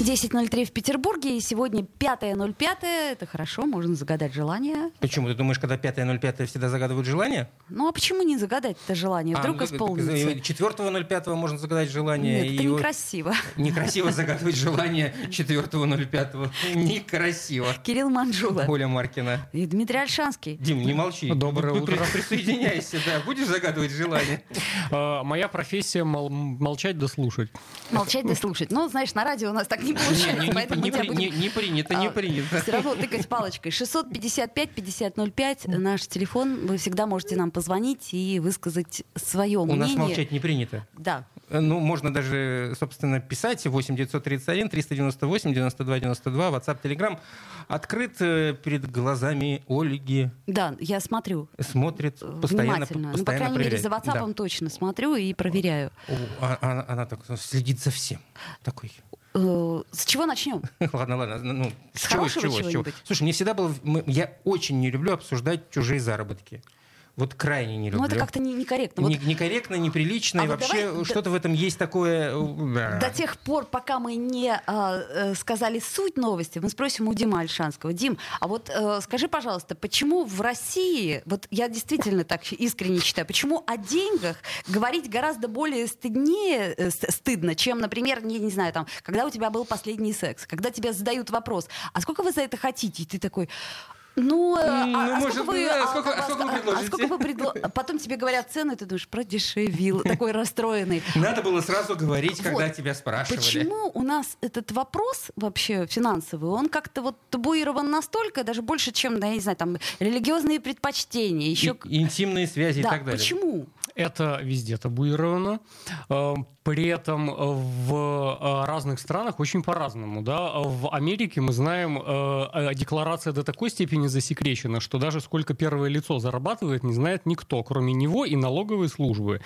10.03 в Петербурге, и сегодня 5.05. Это хорошо, можно загадать желание. Почему? Ты думаешь, когда 5.05 всегда загадывают желание? Ну а почему не загадать это желание? Вдруг а, исполнится. 4.05 можно загадать желание. Нет, это и некрасиво. Некрасиво загадывать желание 4.05. Некрасиво. Кирилл Манжула. Оля Маркина. И Дмитрий Альшанский. Дим, не молчи. Доброе утро. Присоединяйся, да. Будешь загадывать желание? А, моя профессия молчать да слушать. Молчать да слушать. Ну, знаешь, на радио у нас так не получается, не, поэтому не, не, не, не принято, не а, принято. Все равно тыкать палочкой. 655-5005 наш телефон. Вы всегда можете нам позвонить и высказать свое У мнение. нас молчать не принято. Да. Ну, можно даже, собственно, писать 8 931 398 92 92, WhatsApp, Telegram. Открыт э, перед глазами Ольги. Да, я смотрю. Смотрит, постоянно, Внимательно. постоянно ну, по крайней проверяет. мере, за WhatsApp Да. точно смотрю и проверяю. О, а- а- она, так следит за всем. Такой. Э, С чего начнем? Ладно, ладно. Ну, С с чего, с хорошего чего, с чего? Слушай, мне всегда было... Я очень не люблю обсуждать чужие заработки. Вот крайне не люблю. Ну, это как-то не- некорректно. Вот Не- некорректно, неприлично, А и вот вообще давай- что-то в этом есть такое... э, да. До тех пор, пока мы не а, э, сказали суть новости, мы спросим у Димы Альшанского. Дим, а вот э, скажи, пожалуйста, почему в России, вот я действительно так искренне считаю, почему о деньгах говорить гораздо более стыднее, э, ст- стыдно, чем, например, не, не знаю, там, когда у тебя был последний секс, когда тебе задают вопрос, а сколько вы за это хотите? И ты такой... Ну, э, а, ну, а может, сколько вы, да, а, сколько- а а вас- сколько вы а- а предложите? сколько вы предло- Потом тебе говорят цену, и ты думаешь, продешевил, такой расстроенный. Надо было сразу говорить, когда Вот. тебя спрашивали. Почему у нас этот вопрос вообще финансовый, он как-то вот табуирован настолько, даже больше, чем, да, я не знаю, там, религиозные предпочтения, еще... И- интимные связи да, и так далее. почему? Это везде табуировано. Э, При этом э, в э, разных странах очень по-разному. Да? В Америке мы знаем, декларация до такой степени засекречена, что даже сколько первое лицо зарабатывает, не знает никто, кроме него и налоговой службы.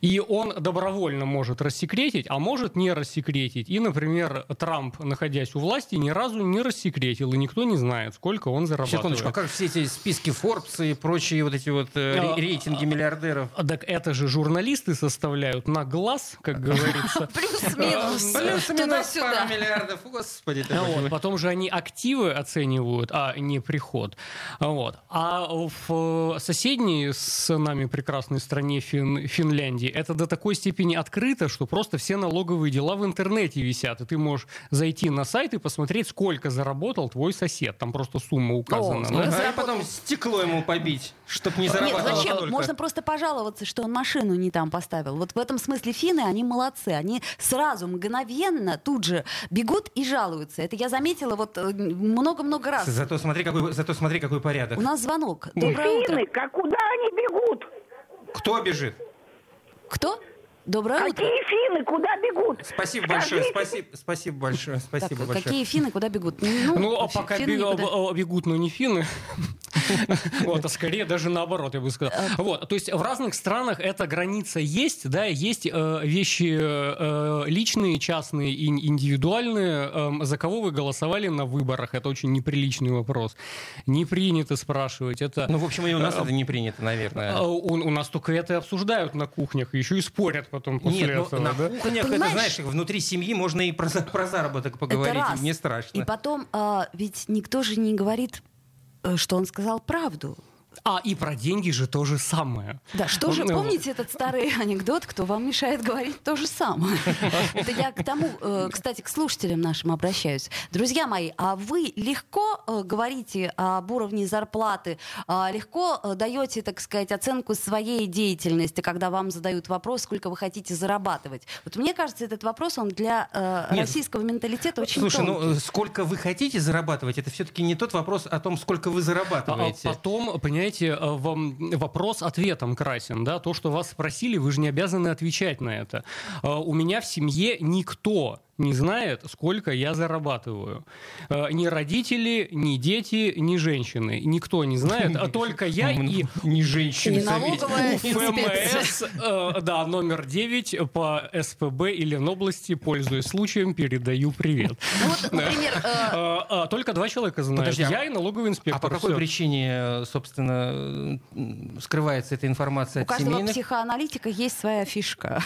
И он добровольно может рассекретить, а может не рассекретить. И, например, Трамп, находясь у власти, ни разу не рассекретил, и никто не знает, сколько он зарабатывает. Секундочку, а как все эти списки Forbes и прочие вот эти вот А, ре- рейтинги миллиардеров? Так это же журналисты составляют на глаз, как говорится. Плюс-минус. Плюс-минус Туда-сюда. пару миллиардов. Господи, А Вот, потом же они активы оценивают, а не приход. А Вот. А в соседней с нами прекрасной стране Фин- Финляндии это до такой степени открыто, что просто все налоговые дела в интернете висят. И ты можешь зайти на сайт и посмотреть, сколько заработал твой сосед. Там просто сумма указана. сколько да? И заработал. потом стекло ему побить, чтобы не Нет, зарабатывал зачем? столько. Можно просто пожаловаться, что он машину не там поставил. Вот в этом смысле финны, они молодцы. Они сразу, мгновенно, тут же бегут и жалуются. Это я заметила вот э, много-много раз. Зато смотри, какой, зато смотри, какой порядок. У нас звонок. Доброе утро. Финны, как куда они бегут? Кто бежит? Кто? Доброе утро. Какие финны, куда бегут? Спасибо большое, спасибо, спасибо большое, Так, спасибо большое. какие финны, куда бегут? Ну, Ну, а пока финны бе- никуда. а, бегут, но не финны. Вот, а скорее даже наоборот, я бы сказал. Вот, то есть в разных странах эта граница есть, да, есть э, вещи э, личные, частные и индивидуальные. Эм, За кого вы голосовали на выборах? Это очень неприличный вопрос. Не принято спрашивать. Это Ну, в общем, и у нас это не принято, наверное. э, у, у нас только это и обсуждают на кухнях, еще и спорят потом после Нет, ну, этого. на да? кухнях, это, знаешь, внутри семьи можно и про, про заработок поговорить, Это раз. не страшно. И потом, а, ведь никто же не говорит, э, что он сказал правду. А, и про деньги же то же самое. Да, что же, Ну, помните этот старый анекдот, кто вам мешает говорить то же самое? Это я к тому, э, кстати, к слушателям нашим обращаюсь. Друзья мои, а вы легко э, говорите об уровне зарплаты, а легко э, даете, так сказать, оценку своей деятельности, когда вам задают вопрос, сколько вы хотите зарабатывать? Вот мне кажется, этот вопрос, он для Нет. российского менталитета очень Слушай, тонкий. ну сколько вы хотите зарабатывать, это все-таки не тот вопрос о том, сколько вы А зарабатываете. потом, понимаете, э, вам вопрос ответом красен, да, то, что вас спросили, вы же не обязаны отвечать на это. Э, У меня в семье никто не знает, сколько я зарабатываю. Э, Ни родители, ни дети, ни женщины. Никто не знает, а только я и Не женщины. Налоговая инспекция. ФМС, э, да, номер 9 по СПБ или области, пользуясь случаем, передаю привет. Ну вот, например, э, э, Только два человека знают. А- Я и налоговый инспектор. А по какой причине, собственно, скрывается эта информация у от каждого семейных? психоаналитика есть своя фишка.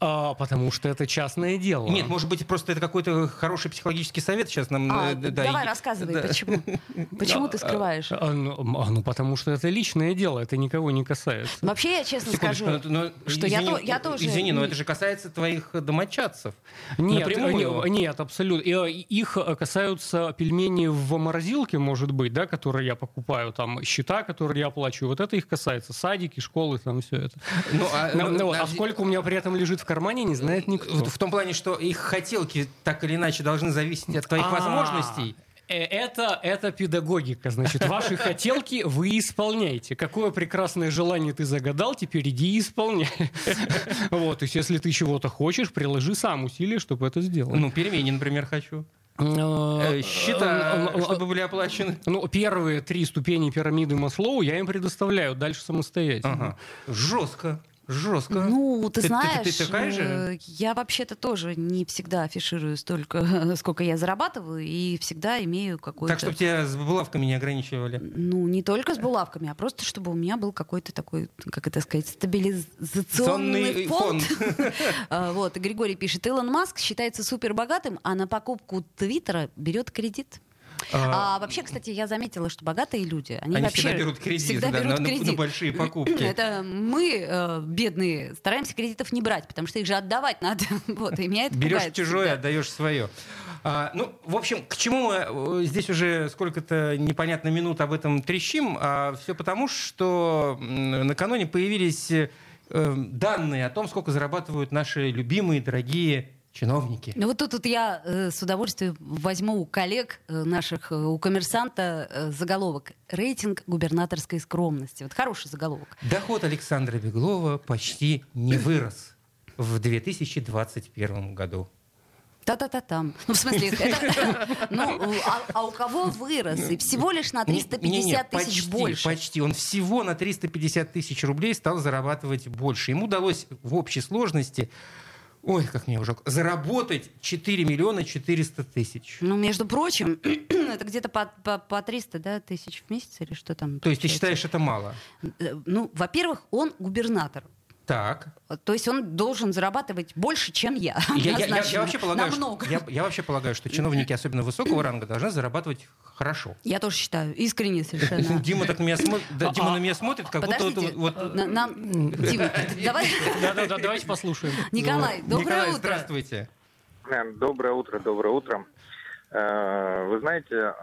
А, потому что это частное дело. Нет, может быть, просто это какой-то хороший психологический совет сейчас нам... А, э, да, давай, и- рассказывай, да. почему? Почему ты скрываешь? А, ну, а, ну, потому что это личное дело, это никого не касается. Вообще, я честно Секундочку, скажу, но- но что я извини, то- я тоже- Извини, но это же касается твоих домочадцев. Нет, Напрямую. не- нет, абсолютно. Э, Их э, касаются пельмени в морозилке, может быть, да, которые я покупаю, там счета, которые я оплачиваю. Вот это их касается. Садики, школы, там все это. Ну, а, Ну, ну, ну, а сколько у меня при этом лежит в кармане, не знает никто. В, в том плане, что их хотелки так или иначе должны зависеть от твоих А, возможностей. э, Это, это педагогика. Значит, ваши хотелки вы исполняете. Какое прекрасное желание ты загадал, теперь иди и исполняй. Вот, то есть, если ты чего-то хочешь, приложи сам усилия, чтобы это сделать. Ну, пельмени, например, хочу. Э, Счета, э, чтобы были оплачены. Ну, первые три ступени пирамиды Маслоу я им предоставляю, дальше самостоятельно. Ага. Жестко. Жестко. Ну, ты, Ты- ты- знаешь, ты такая же? э, я вообще-то тоже не всегда афиширую столько, сколько я зарабатываю, и всегда имею какой-то... так, чтобы тебя с булавками не ограничивали. Ну, не только с булавками, а просто, чтобы у меня был какой-то такой, как это сказать, стабилизационный фонд. А, Вот, Григорий пишет, Илон Маск считается супербогатым, а на покупку Твиттера берет кредит. А, А вообще, кстати, я заметила, что богатые люди, они, Они вообще всегда берут кредит, всегда да, берут на- на- кредит. на большие покупки. Это мы, э, бедные, стараемся кредитов не брать, потому что их же отдавать надо. Вот, и меня это Берешь пугает чужое, всегда. отдаешь свое. А, ну, в общем, к чему мы э, здесь уже сколько-то непонятно минут об этом трещим? А все потому, что накануне появились э, данные о том, сколько зарабатывают наши любимые, дорогие чиновники. Ну вот тут, вот я э, с удовольствием возьму у коллег э, наших, э, у коммерсанта э, заголовок «Рейтинг губернаторской скромности». Вот хороший заголовок. Доход Александра Беглова почти не вырос в 2021 году. Та-та-та-там. Ну, в смысле, это... Ну, а, а у кого вырос? И всего лишь на 350 Не-не-не, тысяч почти, больше. Почти. Он всего на 350 тысяч рублей стал зарабатывать больше. Ему удалось в общей сложности, ой, как мне уже, заработать 4 миллиона 400 тысяч. Ну, между прочим, это где-то по, по, по 300 да, тысяч в месяц или что там? То есть ты считаешь это мало? Э, Ну, во-первых, он губернатор. Так. То есть он должен зарабатывать больше, чем я. Я, я- я- вообще полагаю, что, я, я вообще полагаю, что чиновники, особенно высокого ранга, должны зарабатывать хорошо. Я тоже считаю, искренне совершенно. Дима так на меня смотрит, да, Дима на меня смотрит, как будто вот- Подождите, вот, вот- на- нам- Дим, давай, Да-да-да, давайте послушаем. Николай, доброе Николай, утро. здравствуйте. Э, Доброе утро, доброе утро. Э, Вы знаете,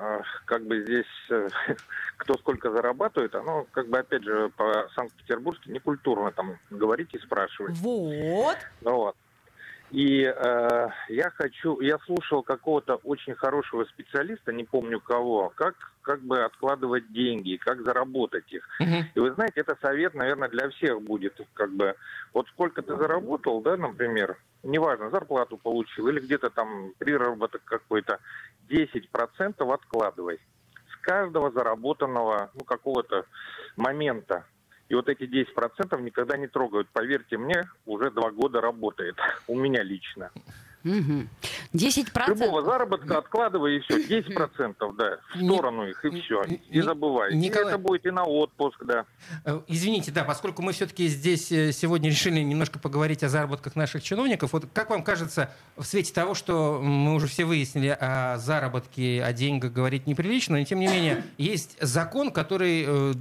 как бы здесь э, кто сколько зарабатывает, оно как бы опять же по Санкт-Петербургски некультурно там говорить и спрашивать. Вот. Ну вот. И э, я хочу, я слушал какого-то очень хорошего специалиста, не помню кого, как как бы откладывать деньги, как заработать их. Мгм. И вы знаете, это совет, наверное, для всех будет. Как бы, вот сколько ты заработал, да, например, неважно, зарплату получил или где-то там приработок какой-то, 10% откладывай. С каждого заработанного, ну, какого-то момента. И вот эти 10% никогда не трогают. Поверьте мне, уже два года работает. У меня лично. Мгм. 10 Любого заработка откладывай и все. 10%, да, в сторону их, и все. Не забывай. И Николай- это будет и на отпуск, да. Э, Извините, да, поскольку мы все-таки здесь э, сегодня решили немножко поговорить о заработках наших чиновников, вот как вам кажется, в свете того, что мы уже все выяснили о заработке, о деньгах говорить неприлично, но тем не менее есть закон, который э,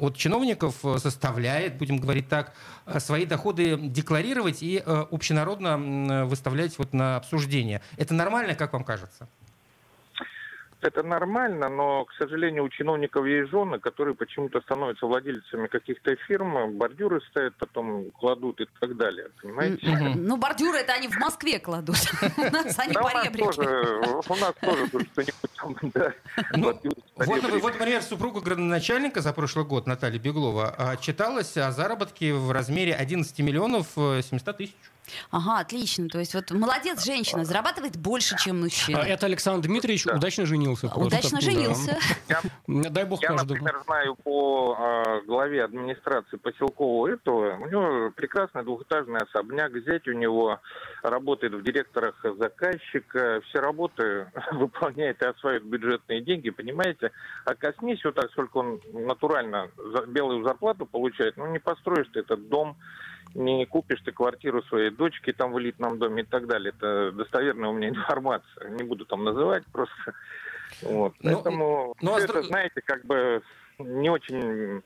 от чиновников заставляет, будем говорить так, свои доходы декларировать и общенародно выставлять вот на обсуждение. Это нормально, как вам кажется? Это нормально, но, к сожалению, у чиновников есть жены, которые почему-то становятся владельцами каких-то фирм, бордюры ставят, потом кладут и так далее. Понимаете? Ну, бордюры это они в Москве кладут. У нас они Да, по у нас ребрике. тоже, у нас тоже тут что-нибудь там, да. Ну, по Вот, например, супруга градоначальника за прошлый год, Наталья Беглова, а, читалась о заработке в размере 11 миллионов э, 700 тысяч. Ага, отлично. То есть вот молодец женщина, зарабатывает больше, чем мужчина. А, Это Александр Дмитриевич Да. удачно женился. просто. Удачно Да. женился. Дай бог Я, каждому. например, знаю по э, главе администрации поселкового этого, у него прекрасный двухэтажный особняк, зять у него работает в директорах заказчика, все работы выполняет и осваивает бюджетные деньги, понимаете? А коснись вот так, сколько он натурально за- белую зарплату получает, ну не построишь ты этот дом, не купишь ты квартиру своей дочки там в элитном доме и так далее. Это достоверная у меня информация. Не буду там называть просто. Вот. Ну, Поэтому ну, а это, знаете, как бы не очень...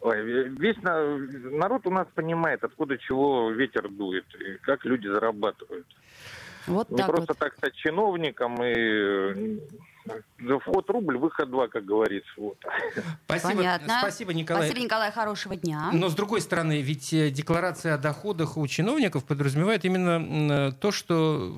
Ой, весь на- народ у нас понимает, откуда чего ветер дует, и как люди зарабатывают. Вот Не так просто вот. так стать чиновником и вход рубль, выход два, как говорится. Вот. Спасибо, Понятно. спасибо, Николай. Спасибо, Николай, хорошего дня. Но с другой стороны, ведь э, декларация о доходах у чиновников подразумевает именно э, то, что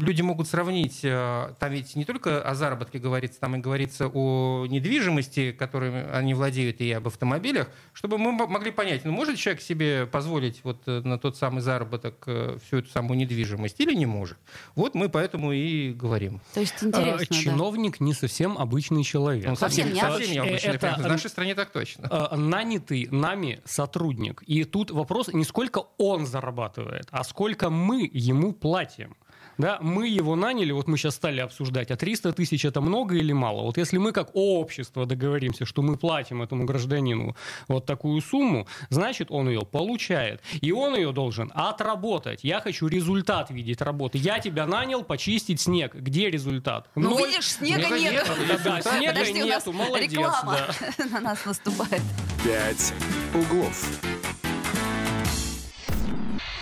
люди могут сравнить. э, Там ведь не только о заработке говорится, там и говорится о недвижимости, которой они владеют, и об автомобилях, чтобы мы могли понять, ну может человек себе позволить вот на тот самый заработок всю эту самую недвижимость или не может. Вот мы поэтому и говорим. То есть А, интересно, да. Чиновник не совсем обычный человек. Он Совсем совсем, не обычный. Это- В нашей стране так точно. э, нанятый нами сотрудник. И тут вопрос не сколько он зарабатывает, а сколько мы ему платим. Да, мы его наняли, вот мы сейчас стали обсуждать, а 300 тысяч это много или мало? Вот если мы как общество договоримся, что мы платим этому гражданину вот такую сумму, значит он ее получает. И он ее должен отработать. Я хочу результат видеть работы. Я тебя нанял почистить снег. Где результат? Ну, Ноль. видишь, снега нет. нет. Да, снега Подожди, у нас нету, молодец. реклама да. на нас наступает. «Пять углов».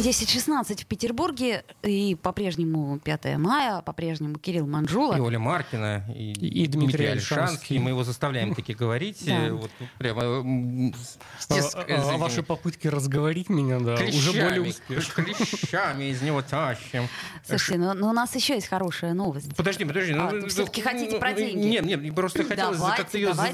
10.16 в Петербурге и по-прежнему 5 мая, по-прежнему Кирилл Манжула. И Оля Маркина, и, И Дмитрий Альшанский. Мы его заставляем таки говорить. Да. э, Вот, прямо м, с- А, а, а ваши попытки разговорить меня, да, уже более успешны. клещами из него тащим. Слушайте, но, но у нас еще есть хорошая новость. Подожди, подожди. А, ну, ну, ну, хотите ну, про ну, деньги? Нет, нет, просто хотелось как-то ее за-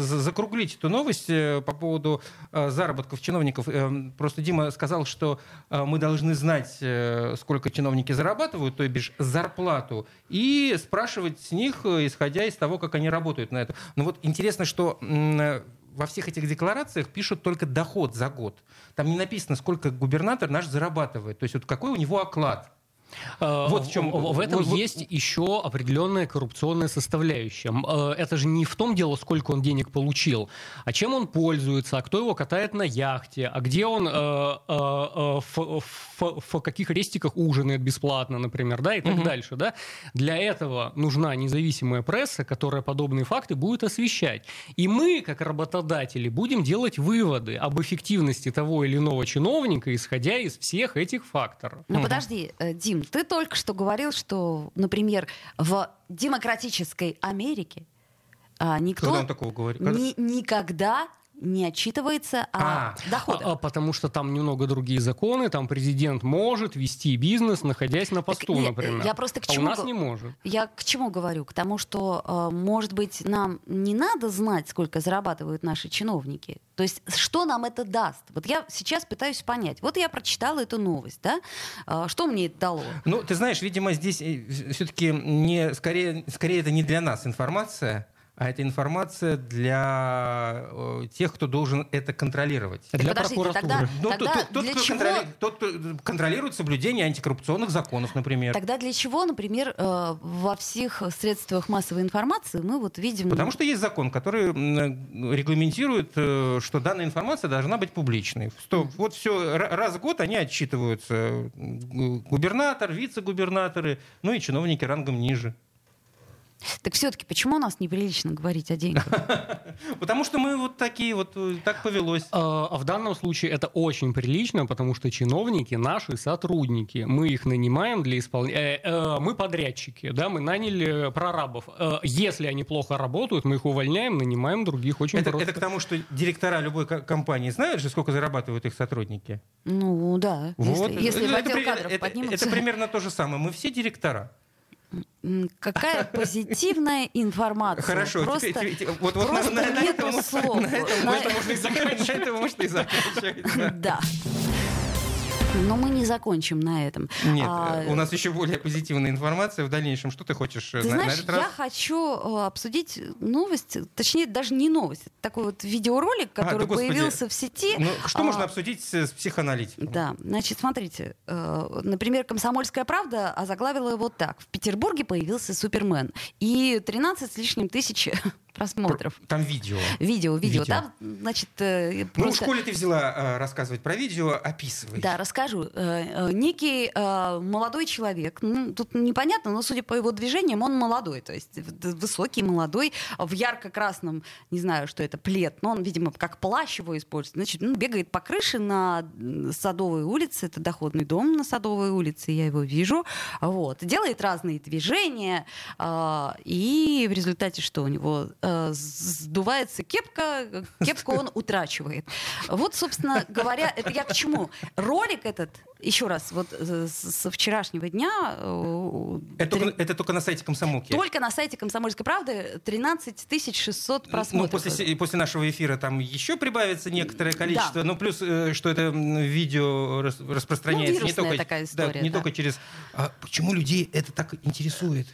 за- закруглить, эту новость э, по поводу э, заработков чиновников. Э, Просто Дима сказал, что э, мы должны знать, э, сколько чиновники зарабатывают, то бишь зарплату, и спрашивать с них, э, исходя из того, как они работают на это. Но вот интересно, что э, во всех этих декларациях пишут только доход за год. Там не написано, сколько губернатор наш зарабатывает. То есть вот какой у него оклад. А, Вот в чем- В, в этом вот- вот- есть еще определенная коррупционная составляющая. Э, Это же не в том дело, сколько он денег получил, а чем он пользуется, а кто его катает на яхте, а где он, э, э, э, в, в- в каких рестиках ужинает бесплатно, например, да, и так Мгм. дальше. Да? Для этого нужна независимая пресса, которая подобные факты будет освещать. И мы, как работодатели, будем делать выводы об эффективности того или иного чиновника, исходя из всех этих факторов. Ну подожди, э, Дим, ты только что говорил, что, например, в демократической Америке а, никто Когда он такого говорит? Ни- никогда не отчитывается о А, доходах. А, а потому что там немного другие законы, там президент может вести бизнес, находясь на посту, не, например. я просто к а у чему нас не может. Я к чему говорю? К тому, что, э, может быть, нам не надо знать, сколько зарабатывают наши чиновники. То есть, что нам это даст? Вот я сейчас пытаюсь понять. Вот я прочитала эту новость, да? Э, Что мне это дало? Ну, ты знаешь, видимо, здесь все-таки не скорее, скорее это не для нас информация, а это информация для э, тех, кто должен это контролировать. Для Подождите, прокуратуры. тогда, Ну, тогда тот, тот, для кто чего... контроли- тот, кто контролирует соблюдение антикоррупционных законов, например. Тогда для чего, например, э, во всех средствах массовой информации мы вот видим... Потому что есть закон, который м, регламентирует, э, что данная информация должна быть публичной. Что вот все, раз в год они отчитываются. э, Губернатор, вице-губернаторы, ну и чиновники рангом ниже. Так все-таки почему у нас неприлично говорить о деньгах? Потому что мы вот такие вот, э, так повелось. А а в данном случае это очень прилично, потому что чиновники наши сотрудники. Мы их нанимаем для исполнения. мы подрядчики, да, мы наняли прорабов. Э, если они плохо работают, мы их увольняем, нанимаем других. Очень Это, просто. это к тому, что директора любой ко- компании знают же, сколько зарабатывают их сотрудники. Ну да, Вот. если, если в Это отдел кадров это- поднимутся. это примерно то же самое. Мы все директора. Какая позитивная информация. Хорошо, Просто, теперь- теперь- вот, вот просто на, на нету этом, слов. на этом, На- на. На этом можно и заканчивать. да. Но мы не закончим на этом. Нет, А, э, у нас еще более позитивная информация в дальнейшем. Что ты хочешь э, Ты на, на знаешь, этот я раз? хочу э, обсудить новость, точнее, даже не новость, такой вот видеоролик, А, да который господи. появился в сети. Ну, что А, можно обсудить с, с психоаналитиком? Да, значит, смотрите, например, «Комсомольская правда» озаглавила его так. В Петербурге появился Супермен. И 13 с лишним тысяч просмотров. Там видео. Видео, видео. Видео. Там, значит, э, Ну, в просто... школе ты взяла э, рассказывать про видео, описывай. Да, расскажу. Э, э, Некий э, молодой человек, ну, тут непонятно, но судя по его движениям, он молодой, то есть высокий, молодой, в ярко-красном, не знаю, что это, плед, но он, видимо, как плащ его использует. Значит, ну, бегает по крыше на Садовой улице, это доходный дом на Садовой улице, я его вижу, вот. Делает разные движения, а, и в результате что у него? Э, Сдувается кепка, кепку он утрачивает. Вот, собственно говоря, это я к чему? Ролик этот, еще раз, вот э, с- со вчерашнего дня... э, Это, три- только, это только на сайте комсомолки. Только на сайте «Комсомольской правды» 13 600 Ну, просмотров. после, се- после нашего эфира там еще прибавится некоторое количество. Ну, плюс, э, что это видео рас- распространяется Ну, не только, такая да, история, не да. только через... А почему людей это так интересует?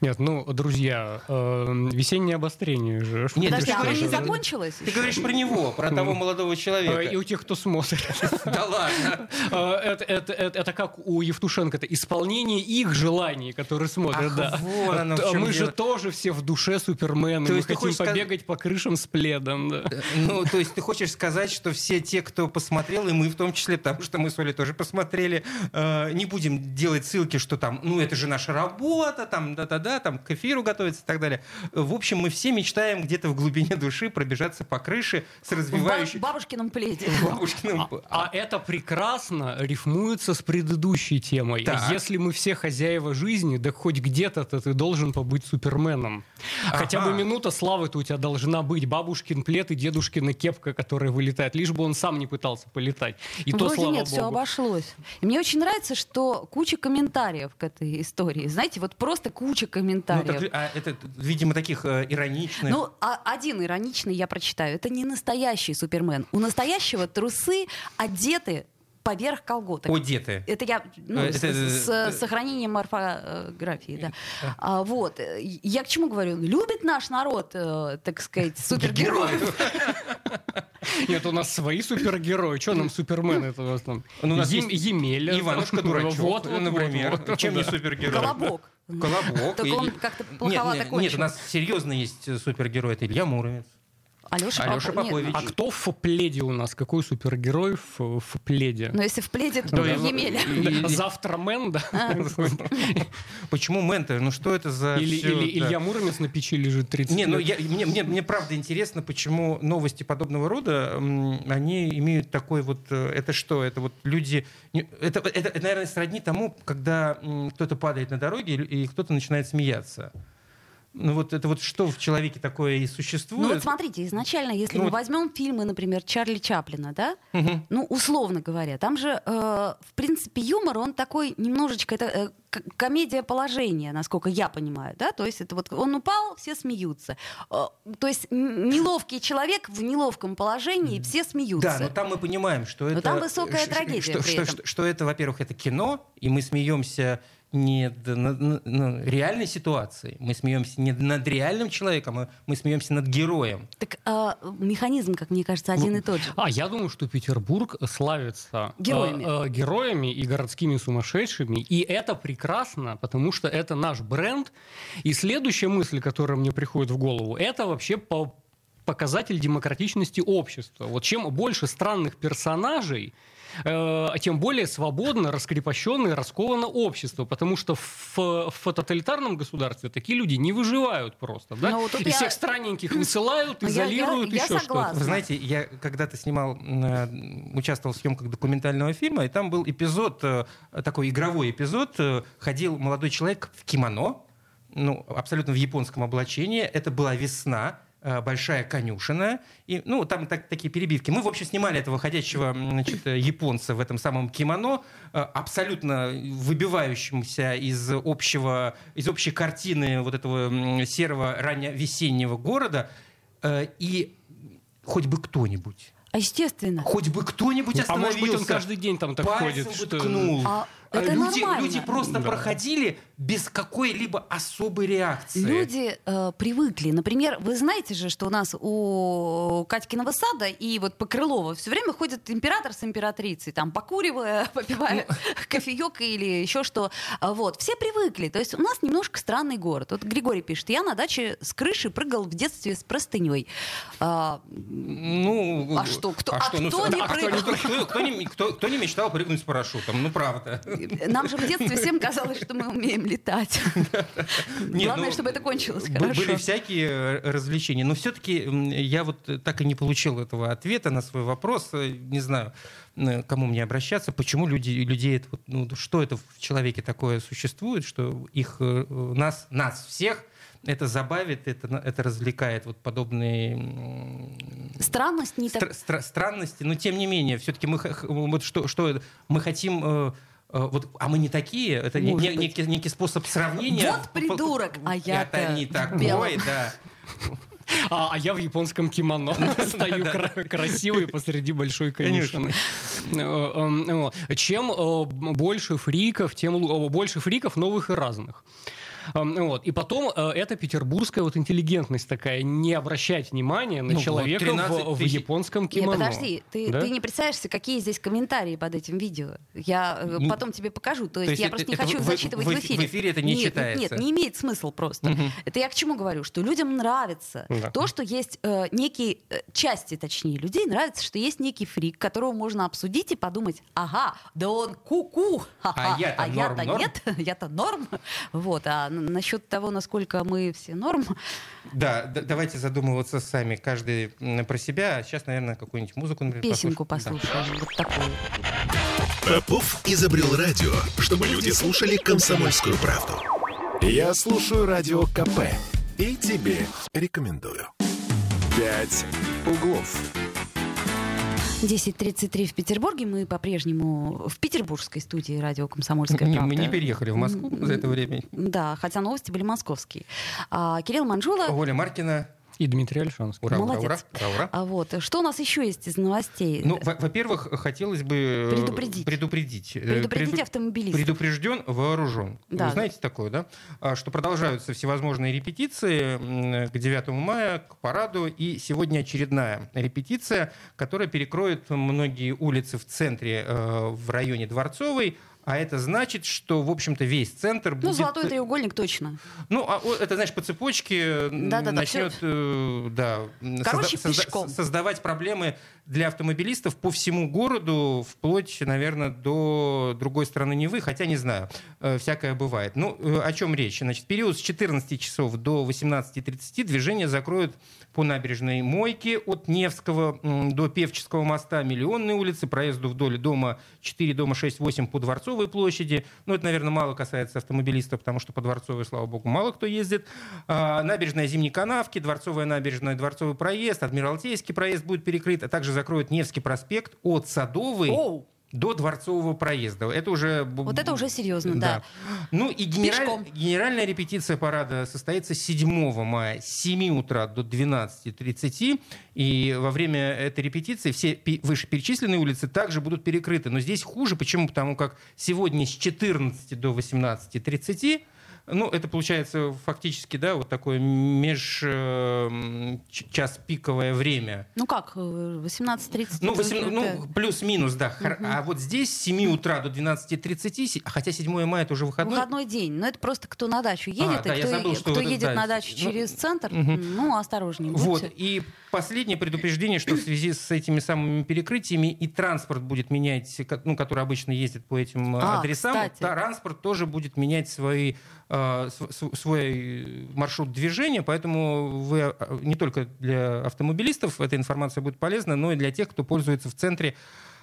Нет, ну, друзья, э, весеннее обострение же. Что Нет, Подожди, а оно не закончилось? Ты говоришь про него, про того молодого Э, И человека. у тех, кто смотрит. Да ладно. Э, Это, это, это, как у Евтушенко, это исполнение их желаний, которые смотрят, Ах, да. вон оно в Вот, чем Мы же дело. тоже все в душе супермены, То мы есть ты хотим побегать по крышам с пледом, да. Ну, то есть ты хочешь сказать, что все те, кто посмотрел, и мы в том числе, потому что мы с Олей тоже посмотрели, э, не будем делать ссылки, что там, ну, это же наша работа, там, да-да-да, там, к эфиру готовиться и так далее. В общем, мы все мечтаем где-то в глубине души пробежаться по крыше с В развивающей... бабушкином пледе. бабушкиным... А это прекрасно рифмуется с предыдущей темой. Так. Если мы все хозяева жизни, да хоть где-то-то ты должен побыть суперменом. Хотя бы Ага. минута славы-то у тебя должна быть. Бабушкин плед и дедушкина кепка, которая вылетает. Лишь бы он сам не пытался полетать. И то, Вроде слава нет, все богу. обошлось. И мне очень нравится, что куча комментариев к этой истории. Знаете, вот просто куча Ну, комментариев. так, а это, видимо, таких э, ироничных... Ну, а- один ироничный я прочитаю. Это не настоящий Супермен. У настоящего трусы одеты поверх колготок. Одеты. Это я ну, Э, с, это, с- э, с сохранением морфографии, да. А, вот. э, Я к чему говорю? Любит наш народ, э, так сказать, супергероев. Нет, у нас свои супергерои. Что нам супермен? Это у нас там Ну, у нас Ем- есть Емеля. Иванушка Дурачок, Вот, вот, например. вот, вот. Чем не супергерой? Колобок. Колобок. Только он как-то Нет, плоховато нет, кончил. нет, у нас серьезно есть э, супергерой. Это Илья Муромец. Алеша, Алёша Попов- нет, Попович. А кто в пледе у нас? Какой супергерой в, в пледе? Но если в пледе, то Да, Емеля. Завтра Мэн, да? Почему Мента? Ну что это за Или, это? Илья Муромец на печи лежит 30 Не, ну лет. я, мне, мне, мне правда интересно, почему новости подобного рода, они имеют такой вот... э, Это что? Это вот люди... Это, это, это, наверное, сродни тому, когда кто-то падает на дороге и кто-то начинает смеяться. Ну вот это вот что в человеке такое и существует? Ну вот смотрите, изначально, если Ну мы вот- возьмем фильмы, например, Чарли Чаплина, да, Мгм. ну условно говоря, там же, э, в принципе, юмор, он такой немножечко, это э, комедия положения, насколько я понимаю, да, то есть это вот он упал, все смеются, Э, то есть неловкий человек в неловком положении, все смеются. Да, но там мы понимаем, что это... там высокая трагедия Что, при что- этом. что- что это, во-первых, это кино, и мы смеемся не д- на- на- на реальной ситуации, мы смеемся не над реальным человеком, а мы смеемся над героем. Так э, механизм, как мне кажется, один и тот же. А, я думаю, что Петербург славится э, Героями. э, героями и городскими сумасшедшими. И это прекрасно, потому что это наш бренд. И следующая мысль, которая мне приходит в голову, это вообще по показатель демократичности общества. Вот чем больше странных персонажей, э, тем более свободно, раскрепощенно и расковано общество. Потому что в, в тоталитарном государстве такие люди не выживают просто. Да? Вот И я- всех странненьких высылают, Я- я- изолируют, я еще что-то. Вы знаете, я когда-то снимал, э, участвовал в съемках документального фильма, и там был эпизод, э, такой игровой эпизод, э, ходил молодой человек в кимоно, ну, абсолютно в японском облачении, это была весна, большая конюшина. И, ну, там так, такие перебивки. Мы, в общем, снимали этого ходячего значит, японца в этом самом кимоно, э, абсолютно выбивающимся из, общего, из общей картины вот этого серого ранневесеннего города. Э, и хоть бы кто-нибудь А естественно. Хоть бы кто-нибудь А остановился. может быть, он каждый день там так пальцем ходит, бы что- ткнул. А А это люди, нормально. люди просто Да. проходили без какой-либо особой реакции. Люди э, привыкли. Например, вы знаете же, что у нас у Катькиного сада и вот по Крылову все время ходит император с императрицей, там покуривая, попивая Ну. кофеек или еще что. А, Вот. Все привыкли. То есть у нас немножко странный город. Вот Григорий пишет, я на даче с крыши прыгал в детстве с простыней. А, Ну, А что, кто- а ну, кто не а кто, прыгал? кто- кто не, кто- кто не мечтал прыгнуть с парашютом? Ну, правда. Нам же в детстве всем казалось, что мы умеем летать. Не, Главное, ну, чтобы это кончилось хорошо. Были всякие э, развлечения. Но все-таки я вот так и не получил этого ответа на свой вопрос. Э, Не знаю, э, кому мне обращаться, почему люди, людей, это ну, что это в человеке такое существует, что их, нас, нас всех это забавит, это, это развлекает вот подобные м, Странность не так стра- странности, но тем не менее, все-таки мы вот что, что мы хотим, вот, а мы не такие, это не- не- некий, некий способ сравнения. Вот придурок, а я-то Это не такой, белом. да. А, а я в японском кимоно стою кра- красивый посреди большой конюшины. Э, э, вот. Чем э, больше фриков, тем э, больше фриков новых и разных. Вот. И потом э, это петербургская вот интеллигентность такая, не обращать внимания на Ну вот, человека 13 в, в японском Не, кимоно. подожди, ты, Да? ты не представляешься, какие здесь комментарии под этим видео. Я э, Ну, потом тебе покажу. То есть, есть я это- просто не это хочу в- зачитывать в в эф- эфире. в эфире это не нет, читается. Нет, не имеет смысла просто. Это я к чему говорю? Что людям нравится Да. то, что есть э, некий, э, части, точнее, людей нравится, что есть некий фрик, которого можно обсудить и подумать, ага, да он ку-ку, А я-то а я-то норм, норм?» нет, я-то норм. Вот, а насчет того, насколько мы все норм, Да, давайте задумываться сами, каждый про себя. Сейчас, наверное, какую-нибудь музыку, например, песенку послушаем. Да. Вот такую. Попов изобрел радио, чтобы люди слушали комсомольскую правду. Я слушаю радио КП и тебе рекомендую. «Пять углов». 10.33 в Петербурге. Мы по-прежнему в петербургской студии радио «Комсомольская правда». мы не переехали в Москву за это время. Да, хотя новости были московские. А, Кирилл Манжула. Оля Маркина. И Дмитрий Альшанский. Ура, ура, Молодец. ура, ура, ура. А вот, что у нас еще есть из новостей? Ну, во- во-первых, хотелось бы э, Предупредить. предупредить. Э, Предупредить преду- автомобилистов. Предупрежден, вооружен. Да. Вы знаете такое, да? А, Что продолжаются всевозможные репетиции к 9 мая, к параду. И сегодня очередная репетиция, которая перекроет многие улицы в центре, э, в районе Дворцовой. А это значит, что, в общем-то, весь центр будет... Ну, золотой треугольник точно. Ну, а это, значит, по цепочке м, Да-да-да, начнет э, да, Короче, созда- пешком. создавать проблемы для автомобилистов по всему городу, вплоть, наверное, до другой стороны Невы, хотя не знаю, э, всякое бывает. Ну, э, о чем речь? Значит, период с 14 часов до 18.30 движение закроют по набережной Мойки от Невского до Певческого моста, Миллионной улицы, проезду вдоль дома 4, дома 6-8 по Дворцовой площади. Ну, это, наверное, мало касается автомобилистов, потому что по Дворцовой, слава богу, мало кто ездит. А, набережная Зимней Канавки, Дворцовая набережная, Дворцовый проезд, Адмиралтейский проезд будет перекрыт, а также закроют Невский проспект от Садовой Оу. До Дворцового проезда. Это уже... Вот это уже серьезно, да. Ну и генераль- Пешком. генеральная репетиция парада состоится 7 мая с 7 утра до 12.30. И во время этой репетиции все вышеперечисленные улицы также будут перекрыты. Но здесь хуже. Почему? Потому как сегодня с 14 до 18.30 ну, это получается фактически, да, вот такое меж э, м, ч- час пиковое время. Ну как, э, 18.30? Ну, это- восем- ну, это плюс-минус, да. Хор- А вот здесь с 7 утра до 12.30, си- хотя 7 мая это уже выходной. Выходной день. Но это просто кто на дачу едет, А, и кто, забыл, кто вот едет да, на дачу ну, через центр, мгм. ну, осторожнее Вот. будьте. И последнее предупреждение, что в связи с этими самыми перекрытиями и транспорт будет менять, ну, который обычно ездит по этим э, А, адресам, кстати. транспорт тоже будет менять свои, э, свой маршрут движения, поэтому вы э, не только для автомобилистов эта информация будет полезна, но и для тех, кто пользуется в центре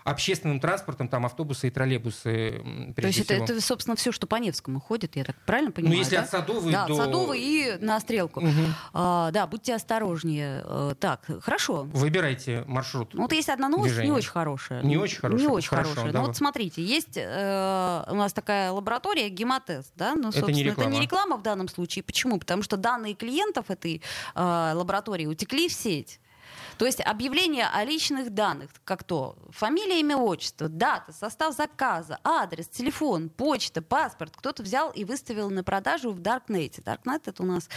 общественным транспортом, там автобусы и троллейбусы. То есть это, это, собственно, все, что по Невскому ходит, я так правильно понимаю? Ну, если да? от Садовой да, до... от Садовой и на Стрелку. Угу. А, да, будьте осторожнее. А, так, хорошо. Выбирайте маршрут. Ну, вот есть одна новость движения. не очень хорошая. Не очень хорошая? Не очень Хорошо, хорошая. да. Ну, вот смотрите, есть э, у нас такая лаборатория гемотест, да? Ну, Это не собственно, реклама. это не реклама в данном случае. Почему? Потому что данные клиентов этой э, лаборатории утекли в сеть. То есть объявление о личных данных, как то фамилия, имя, отчество, дата, состав заказа, адрес, телефон, почта, паспорт, кто-то взял и выставил на продажу в Даркнете. Даркнет это у нас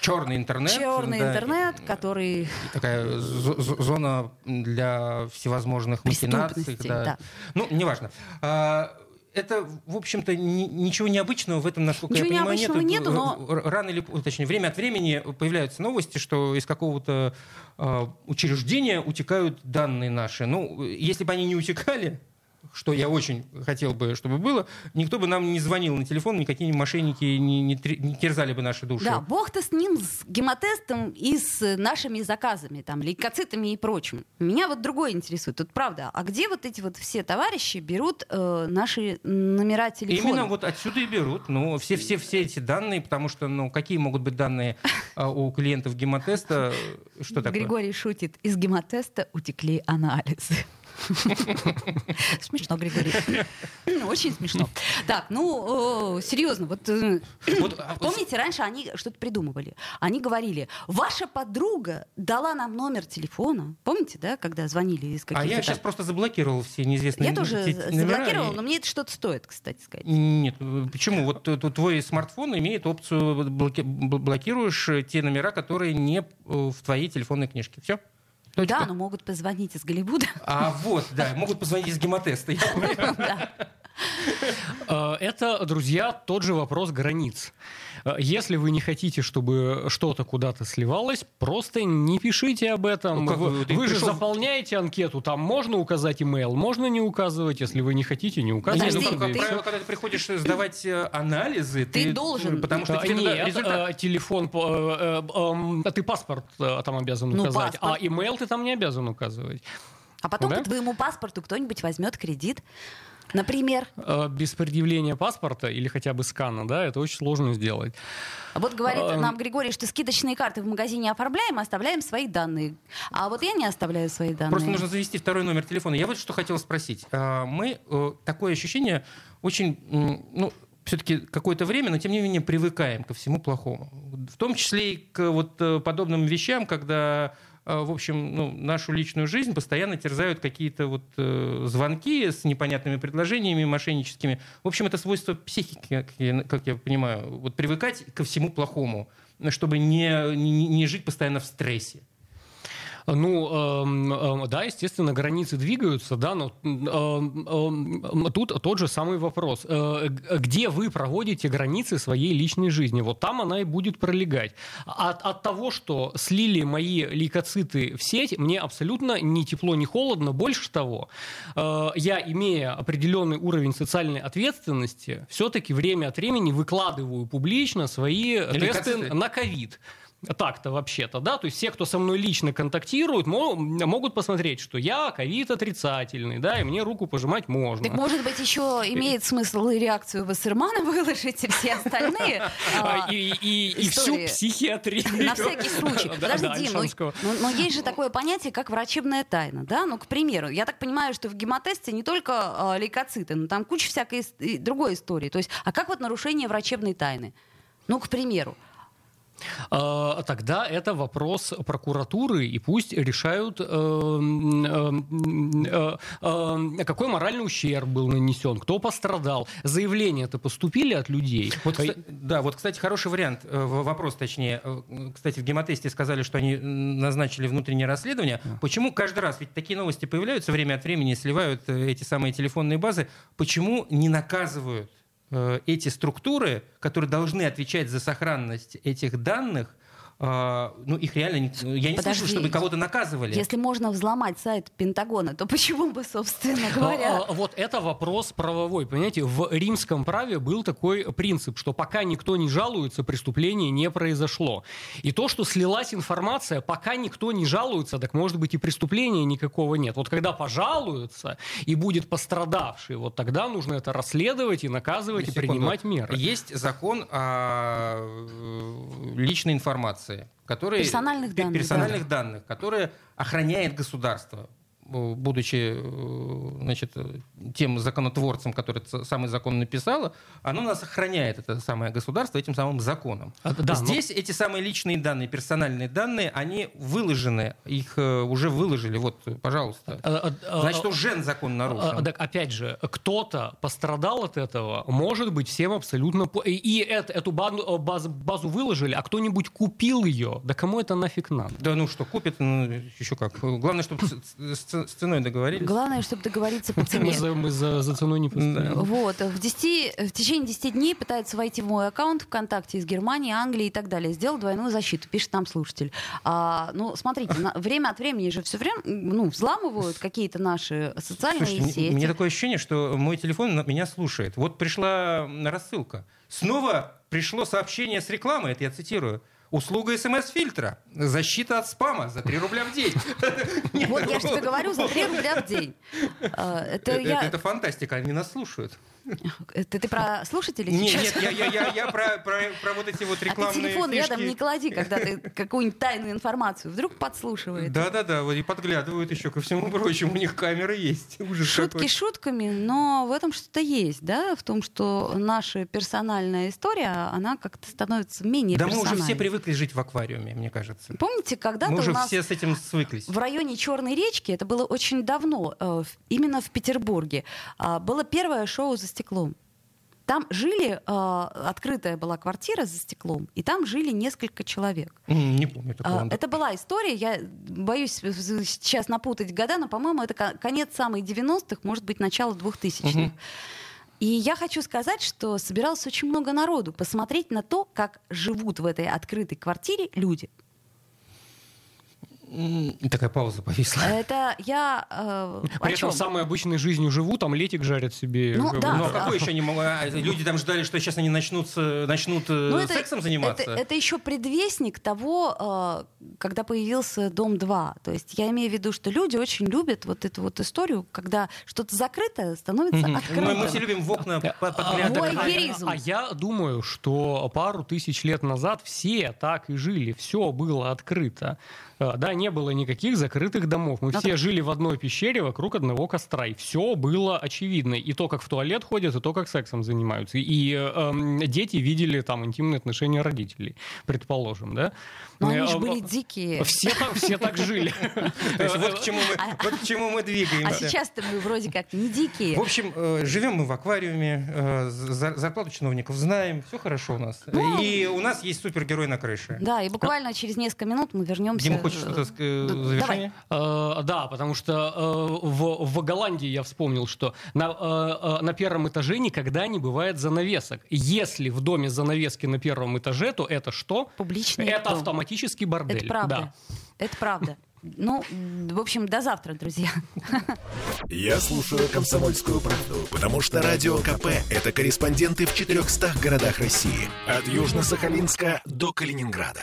Черный интернет. черный да, интернет, который Такая зо- зо- зона для всевозможных махинаций. Да. да. Ну, неважно. А, Это, в общем-то, ни- ничего необычного в этом, насколько Ничего я понимаю, необычного нету. нету, но- Рано или точнее, время от времени появляются новости, что из какого-то а, учреждения утекают данные наши. Ну, если бы они не утекали, что я очень хотел бы, чтобы было, никто бы нам не звонил на телефон, никакие мошенники не, не не терзали бы наши души. Да, бог-то с ним, с гемотестом и с э, нашими заказами, там, лейкоцитами и прочим. Меня вот другое интересует. Тут правда, а где вот эти вот все товарищи берут э, наши номера телефона? Именно вот отсюда и берут. Ну, все, все, все эти данные, потому что, ну, какие могут быть данные а, у клиентов гемотеста? Что такое? Григорий шутит. Из гемотеста утекли анализы. Смешно, Григорий. Очень смешно. Так, ну, серьезно, вот э, а, помните, раньше они что-то придумывали. Они говорили, ваша подруга дала нам номер телефона. Помните, да, когда звонили из А каких-то я там- сейчас просто заблокировал все неизвестные Я тоже и- но мне это что-то стоит, кстати сказать. Нет, э, почему? Вот э, твой смартфон имеет опцию блоки- бл- блокируешь те номера, которые не в твоей телефонной книжке. Все? Да, но могут позвонить из Голливуда. А вот, да, могут позвонить из гемотеста. Э, Это, друзья, тот же вопрос границ. Э, Если вы не хотите, чтобы что-то куда-то сливалось, просто не пишите об этом. Ну, как вы вы- ты вы же пришел- заполняете анкету, там можно указать имейл, можно не указывать. Если вы не хотите, не указывайте. ну, как ты- правило, когда ты приходишь сдавать э, анализы, Ты должен. Потому что А, тебе Нет, результат. телефон, эм, ты паспорт там обязан Ну, указать, паспорт. а имейл ты там не обязан указывать. А потом Да? по твоему паспорту кто-нибудь возьмет кредит. Например, Э, Без предъявления паспорта или хотя бы скана, да, это очень сложно сделать. А вот говорит Эм. нам Григорий, что скидочные карты в магазине оформляем, оставляем свои данные. А вот я не оставляю свои данные. Просто нужно завести второй номер телефона. Я вот что хотел спросить. А, Мы, э, такое ощущение, очень, ну, все-таки какое-то время, но тем не менее привыкаем ко всему плохому. В том числе и к вот э, подобным вещам, когда э, в общем, ну, нашу личную жизнь постоянно терзают какие-то вот э, звонки с непонятными предложениями мошенническими. В общем, это свойство психики, как я, как я понимаю. Вот привыкать ко всему плохому, чтобы не, не, не жить постоянно в стрессе. Ну, эм, эм, да, естественно, границы двигаются, да, но эм, тут тот же самый вопрос. Э, Где вы проводите границы своей личной жизни? Вот там она и будет пролегать. От, от того, что слили мои лейкоциты в сеть, мне абсолютно ни тепло, ни холодно. Больше того, э, я, имея определенный уровень социальной ответственности, все-таки время от времени выкладываю публично свои Лейкоциты. тесты на ковид. Так-то вообще-то, да, то есть все, кто со мной лично контактируют, мо- могут посмотреть, что я ковид отрицательный, да, и мне руку пожимать можно. Так может быть еще имеет смысл и реакцию Вассермана выложить, и все остальные А, а, и, всю психиатрию. На всякий случай. Подожди, Дим, ну, но, но есть же такое понятие, как врачебная тайна, да? Ну, к примеру, я так понимаю, что в гемотесте не только а, лейкоциты, но там куча всякой другой истории. То есть, а как вот нарушение врачебной тайны? Ну, к примеру. А, Тогда это вопрос прокуратуры, и пусть решают, э, э, э, какой моральный ущерб был нанесен, кто пострадал. Заявления-то поступили от людей. Вот, да, вот, кстати, хороший вариант, вопрос точнее. Кстати, в гемотесте сказали, что они назначили внутреннее расследование. Почему каждый раз, ведь такие новости появляются время от времени, сливают эти самые телефонные базы, почему не наказывают эти структуры, которые должны отвечать за сохранность этих данных, ну, их реально... не- Я не Подожди. слышу, чтобы кого-то наказывали. Если можно взломать сайт Пентагона, то почему бы, собственно говоря... А, а, Вот это вопрос правовой. Понимаете, в римском праве был такой принцип, что пока никто не жалуется, преступление не произошло. И то, что слилась информация, пока никто не жалуется, так может быть и преступления никакого нет. Вот когда пожалуются и будет пострадавший, вот тогда нужно это расследовать и наказывать, и принимать меры. Есть закон о личной информации, который... Персональных пе- данных, Персональных данных, который охраняет государство будучи э, значит, э, тем законотворцем, который самый закон написала, оно нас охраняет, это самое государство, этим самым законом. А, да, но- Здесь эти самые личные данные, персональные данные, они выложены, их э, уже выложили, вот, пожалуйста. А, а, Значит, уже закон нарушен. так, опять же, кто-то пострадал от этого, может быть, всем абсолютно... И, и это- эту базу, базу, выложили, а кто-нибудь купил ее. Да кому это нафиг надо? Да ну что, купят, ну, еще как. Главное, чтобы с, ценой договорились. Главное, чтобы договориться по Мы, цене. за, мы за, за ценой не постоим. Вот, в, 10, в течение 10 дней пытается войти в мой аккаунт ВКонтакте из Германии, Англии и так далее. Сделал двойную защиту, пишет нам слушатель. А, ну, смотрите, на- время от времени же все время ну, взламывают какие-то наши социальные Слушайте, сети. мне- мне такое ощущение, что мой телефон меня слушает. Вот пришла рассылка. Снова пришло сообщение с рекламой, это я цитирую. Услуга смс-фильтра. Защита от спама за 3 рубля в день. Вот я же тебе говорю, за 3 рубля в день. А, Это я... это фантастика, они нас слушают. Это ты про слушателей Нет, сейчас? нет, я, я, я, я про, про, про вот эти вот А ты рекламные телефон рядом фишки. не клади, когда ты какую-нибудь тайную информацию вдруг подслушивает. Да-да-да, вот и подглядывают еще ко всему прочему, у них камеры есть. Ужас Шутки какой. шутками, но в этом что-то есть, да, в том, что наша персональная история, она как-то становится менее Да мы уже все привыкли жить в аквариуме, мне кажется. Помните, когда-то Мы у уже нас все с этим свыклись. в районе Черной речки, это было очень давно, э, именно в Петербурге, а, было первое шоу «За стеклом». Там жили, э, открытая была квартира за стеклом, и там жили несколько человек. Не помню такого. А, Это была история, я боюсь сейчас напутать года, но, по-моему, это ко- конец самых 90-х, может быть, начало 2000-х. Мгм. И я хочу сказать, что собиралось очень много народу посмотреть на то, как живут в этой открытой квартире люди. Такая пауза повисла. Это я... э, При этом чём? самой обычной жизнью живу, там летик жарят себе. Ну да, Ну, а да. какой еще не могу? а, Люди там ждали, что сейчас они начнутся, начнут э, Ну, это- сексом заниматься. Это, это еще предвестник того, э, когда появился Дом 2. То есть я имею в виду, что люди очень любят вот эту вот историю, когда что-то закрытое становится Мгм. открытым. Мы, мы все любим в окна по- подглядывать. Вуайеризм. А я думаю, что пару тысяч лет назад все так и жили, все было открыто. Э, Да, не было никаких закрытых домов. Мы Ну все так- жили в одной пещере вокруг одного костра, и все было очевидно. И то, как в туалет ходят, и то, как сексом занимаются. И э, эм, дети видели там интимные отношения родителей, предположим, да? Но они Э, же были дикие. Все так, все так жили. Вот к чему мы, чему мы А двигаемся. сейчас-то мы вроде как не дикие. В общем, э, живем мы в аквариуме, за- зарплату чиновников знаем, все хорошо у нас. Ну, И у нас есть супергерой на крыше. Да, и буквально через несколько минут мы вернемся. Хочешь что-то э, Да, в завершение? Э, Да, потому что э, в, в Голландии я вспомнил, что на, э, э, на первом этаже никогда не бывает занавесок. Если в доме занавески на первом этаже, то это что? Публичный это дом. автоматический бордель. Это правда. Да. Это правда. Ну, в общем, до завтра, друзья. Я слушаю «Комсомольскую правду», потому что «Радио КП» — это корреспонденты в 400 городах России. От Южно-Сахалинска до Калининграда.